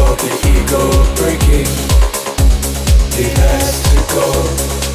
Of the ego breaking. It has to go.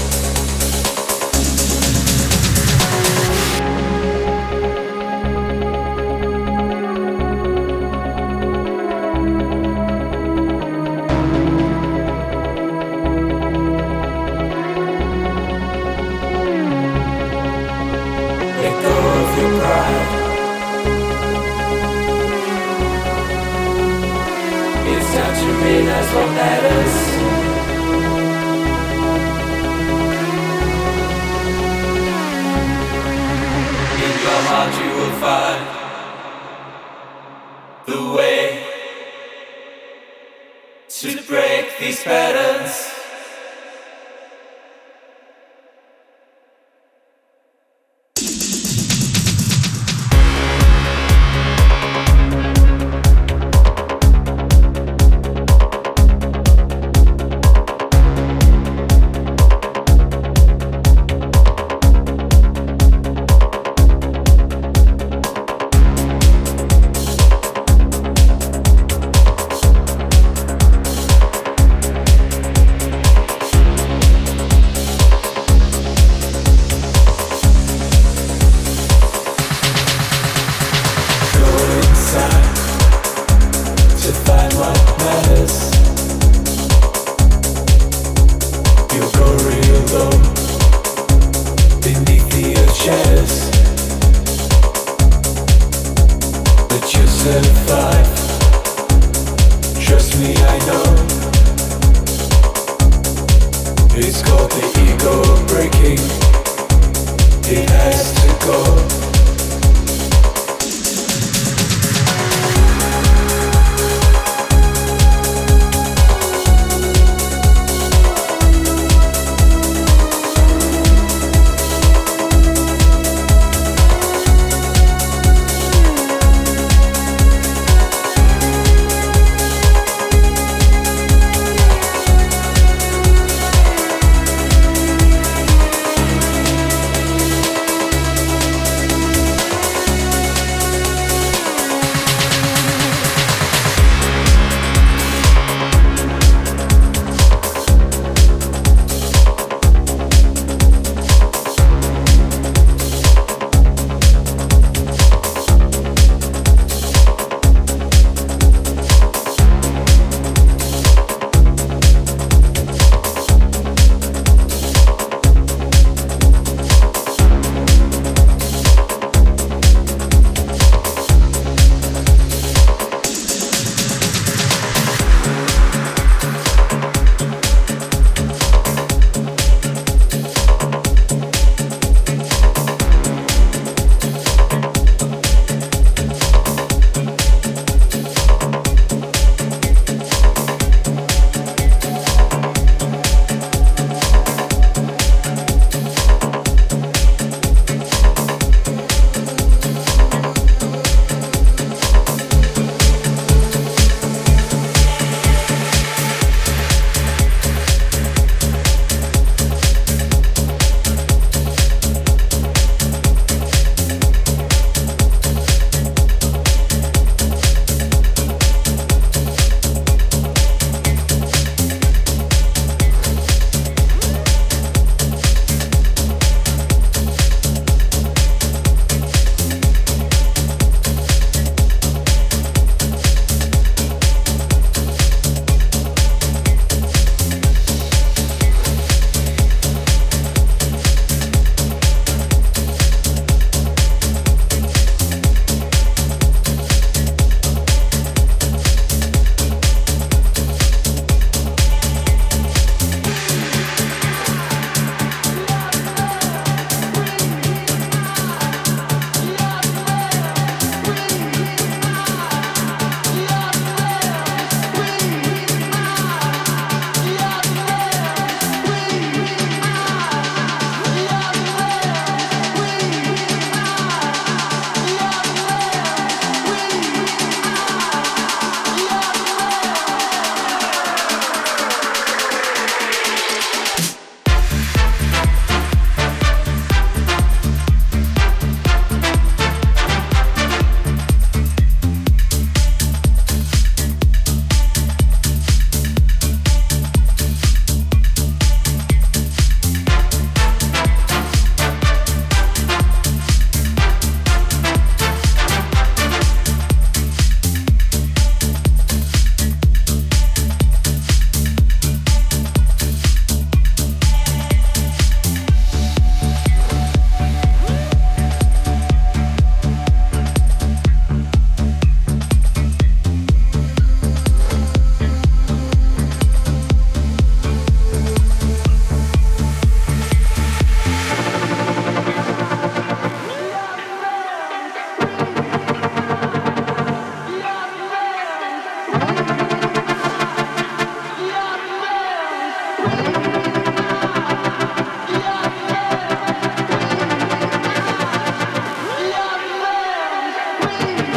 away.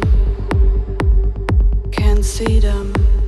them, can see them.